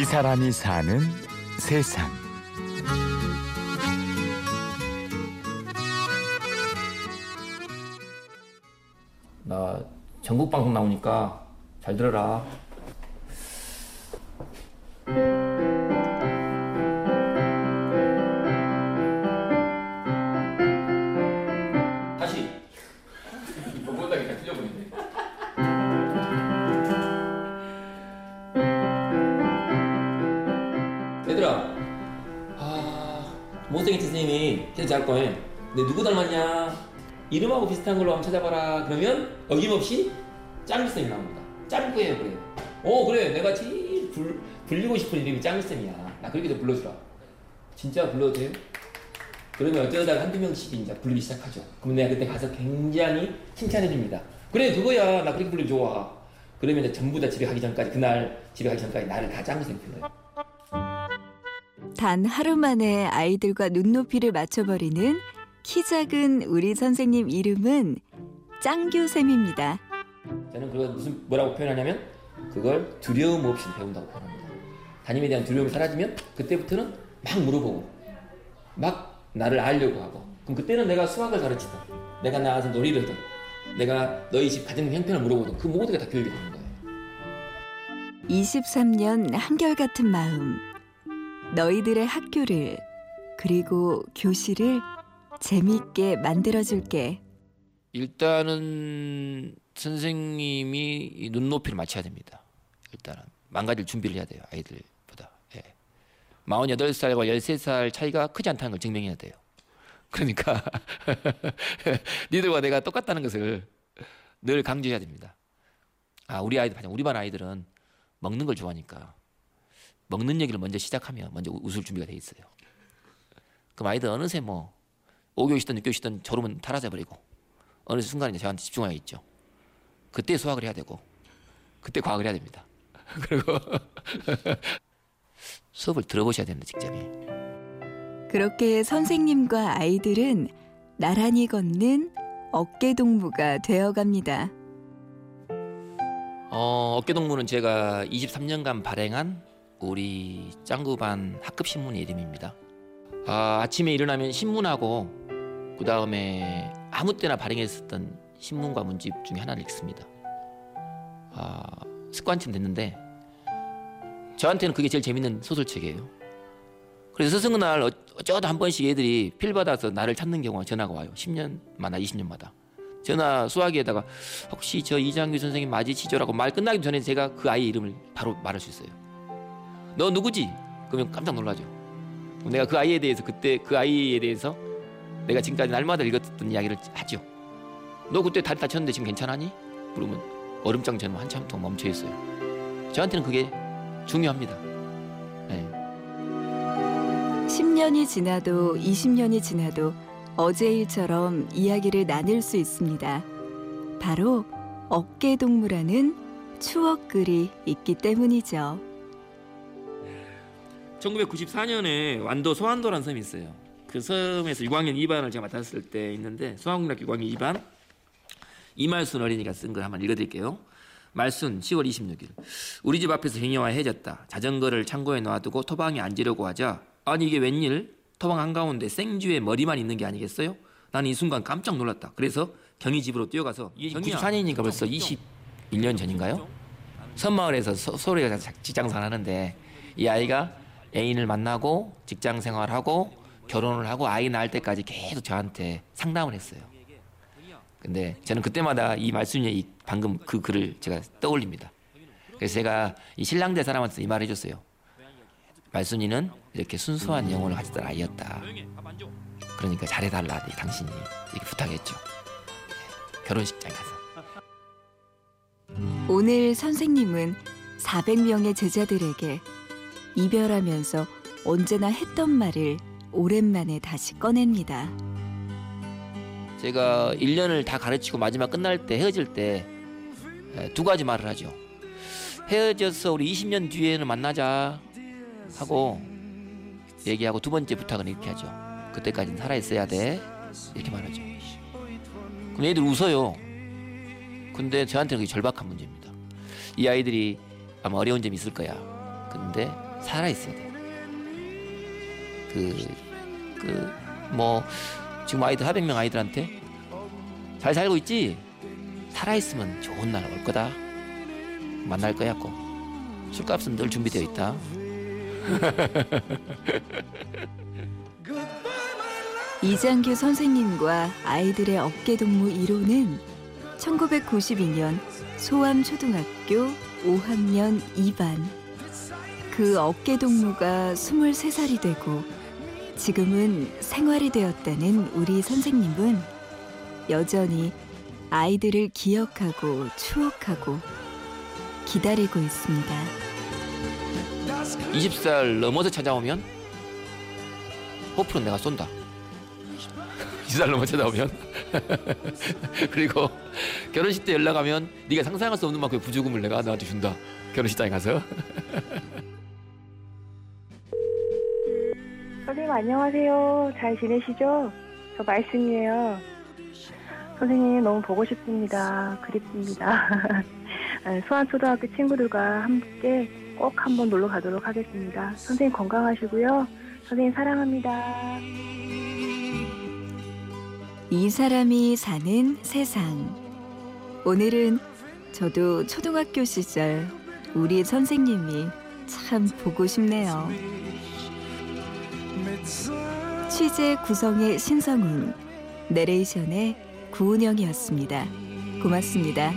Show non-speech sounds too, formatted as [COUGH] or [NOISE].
이 사람이 사는 세상. 나 전국 방송 나오니까 잘 들어라. 못생긴 선생님이 계속 잘 거해. 내 누구 닮았냐? 이름하고 비슷한 걸로 한번 찾아봐라. 그러면 어김없이 짱구쌤이 나옵니다. 짱구예요, 그래. 어, 그래. 내가 제일 불, 불리고 싶은 이름이 짱구쌤이야. 나 그렇게 좀 불러주라. 진짜 불러도 돼요? 그러면 어쩌다가 한두 명씩 이제 부르기 시작하죠. 그럼 내가 그때 가서 굉장히 칭찬해줍니다. 그래, 그거야. 나 그렇게 부르면 좋아. 그러면 전부 다 집에 가기 전까지, 그날 집에 가기 전까지 나를 다 짱구쌤 불러요. 단 하루 만에 아이들과 눈높이를 맞춰버리는 키 작은 우리 선생님 이름은 짱교쌤입니다. 저는 그걸 무슨 뭐라고 표현하냐면 그걸 두려움 없이 배운다고 표현합니다. 담임에 대한 두려움이 사라지면 그때부터는 막 물어보고 막 나를 알려고 하고 그럼 그때는 내가 수학을 가르치든 내가 나가서 놀이를 하든 내가 너희 집 가정 형편을 물어보든 그 모두가 다 교육이 되는 거예요. 23년 한결같은 마음. 너희들의 학교를 그리고 교실을 재미있게 만들어 줄게. 일단은 선생님이 이 눈높이를 맞춰야 됩니다. 일단은 망가질 준비를 해야 돼요. 아이들보다. 예. 48살과 13살 차이가 크지 않다는 걸 증명해야 돼요. 그러니까 [LAUGHS] 니들과 내가 똑같다는 것을 늘 강조해야 됩니다. 아, 우리 아이들, 우리 반 아이들은 먹는 걸 좋아하니까 먹는 얘기를 먼저 시작하면 먼저 웃을 준비가 돼 있어요. 그럼 아이들 어느새 뭐 5교시든 6교시든 졸으면 타라져 버리고 어느 순간에 저한테 집중하겠죠. 그때 수학을 해야 되고 그때 과학을 해야 됩니다. [LAUGHS] 그리고 [LAUGHS] 수업을 들어보셔야 됩니다. 직접이. 그렇게 선생님과 아이들은 나란히 걷는 어깨 동무가 되어갑니다. 어, 어깨 동무는 제가 23년간 발행한 우리 짱구반 학급 신문의 이름입니다. 아, 아침에 일어나면 신문하고 그 다음에 아무 때나 발행했었던 신문과 문집 중에 하나를 읽습니다. 아, 습관처럼 됐는데 저한테는 그게 제일 재밌는 소설책이에요. 그래서 스승의 날 어- 어쩌다 한 번씩 애들이 필 받아서 나를 찾는 경우가 전화가 와요. 10년마다 20년마다. 전화 수화기에다가 혹시 저 이장규 선생님 맞으시죠라고 말 끝나기 전에 제가 그 아이 이름을 바로 말할 수 있어요. 너 누구지? 그러면 깜짝 놀라죠. 내가 그 아이에 대해서 그때 그 아이에 대해서 내가 지금까지 날마다 읽었던 이야기를 하죠. 너 그때 다리 다쳤는데 지금 괜찮아니? 물으면 얼음장 저는 한참 동안 멈춰 있어요. 저한테는 그게 중요합니다. 네. 10년이 지나도 20년이 지나도 어제 일처럼 이야기를 나눌 수 있습니다. 바로 어깨 동무라는 추억글이 있기 때문이죠. 1994년에 완도 소환도라는 섬이 있어요. 그 섬에서 6학년 2반을 제가 맡았을 때 있는데 소환국락교 6학년 2반 이말순 어린이가 쓴 걸 한번 읽어드릴게요. 말순 10월 26일 우리 집 앞에서 행여와 해졌다. 자전거를 창고에 놔두고 토방에 앉으려고 하자 아니 이게 웬일? 토방 한가운데 생쥐의 머리만 있는 게 아니겠어요? 나는 이 순간 깜짝 놀랐다. 그래서 경희 집으로 뛰어가서 이게 94년이니까 벌써 21년 전인가요? 섬마을에서 소, 소리가 직장생활 하는데 이 아이가 애인을 만나고 직장 생활하고 결혼을 하고 아이 낳을 때까지 계속 저한테 상담을 했어요. 근데 저는 그때마다 이 말순이의 이 방금 그 글을 제가 떠올립니다. 그래서 제가 이 신랑 대 사람한테 이 말을 해줬어요. 말순이는 이렇게 순수한 영혼을 가졌던 아이였다. 그러니까 잘해달라, 당신이 이렇게 부탁했죠. 결혼식장에 가서. 오늘 선생님은 400명의 제자들에게 이별하면서 언제나 했던 말을 오랜만에 다시 꺼냅니다. 제가 1년을 다 가르치고 마지막 끝날 때 헤어질 때 두 가지 말을 하죠. 헤어져서 우리 20년 뒤에는 만나자 하고 얘기하고 두 번째 부탁은 이렇게 하죠. 그때까지는 살아 있어야 돼. 이렇게 말하죠. 그럼 애들 웃어요. 근데 저한테는 그게 절박한 문제입니다. 이 아이들이 아마 어려운 점이 있을 거야. 근데 살아 있어야 돼. 그, 그, 뭐, 지금 아이들 400명 아이들한테 잘 살고 있지? 살아있으면 좋은 날 올 거다. 만날 거야, 꼭. 술값은 늘 준비되어 있다. [LAUGHS] 이장규 선생님과 아이들의 어깨동무 1호는 1992년 소암초등학교 5학년 2반. 그 어깨 동무가 23살이 되고 지금은 생활이 되었다는 우리 선생님은 여전히 아이들을 기억하고 추억하고 기다리고 있습니다. 20살 넘어서 찾아오면 호프는 내가 쏜다. 20살 넘어 찾아오면 [LAUGHS] 그리고 결혼식 때 연락하면 네가 상상할 수 없는 만큼의 부조금을 내가 너한테 준다. 결혼식장에 가서 [LAUGHS] 선생님 안녕하세요. 잘 지내시죠? 저 말씀이에요. 선생님 너무 보고 싶습니다. 그립습니다. [LAUGHS] 소환초등학교 친구들과 함께 꼭 한번 놀러 가도록 하겠습니다. 선생님 건강하시고요. 선생님 사랑합니다. 이 사람이 사는 세상. 오늘은 저도 초등학교 시절 우리 선생님이 참 보고 싶네요. 취재 구성의 신성훈, 내레이션의 구은영이었습니다. 고맙습니다.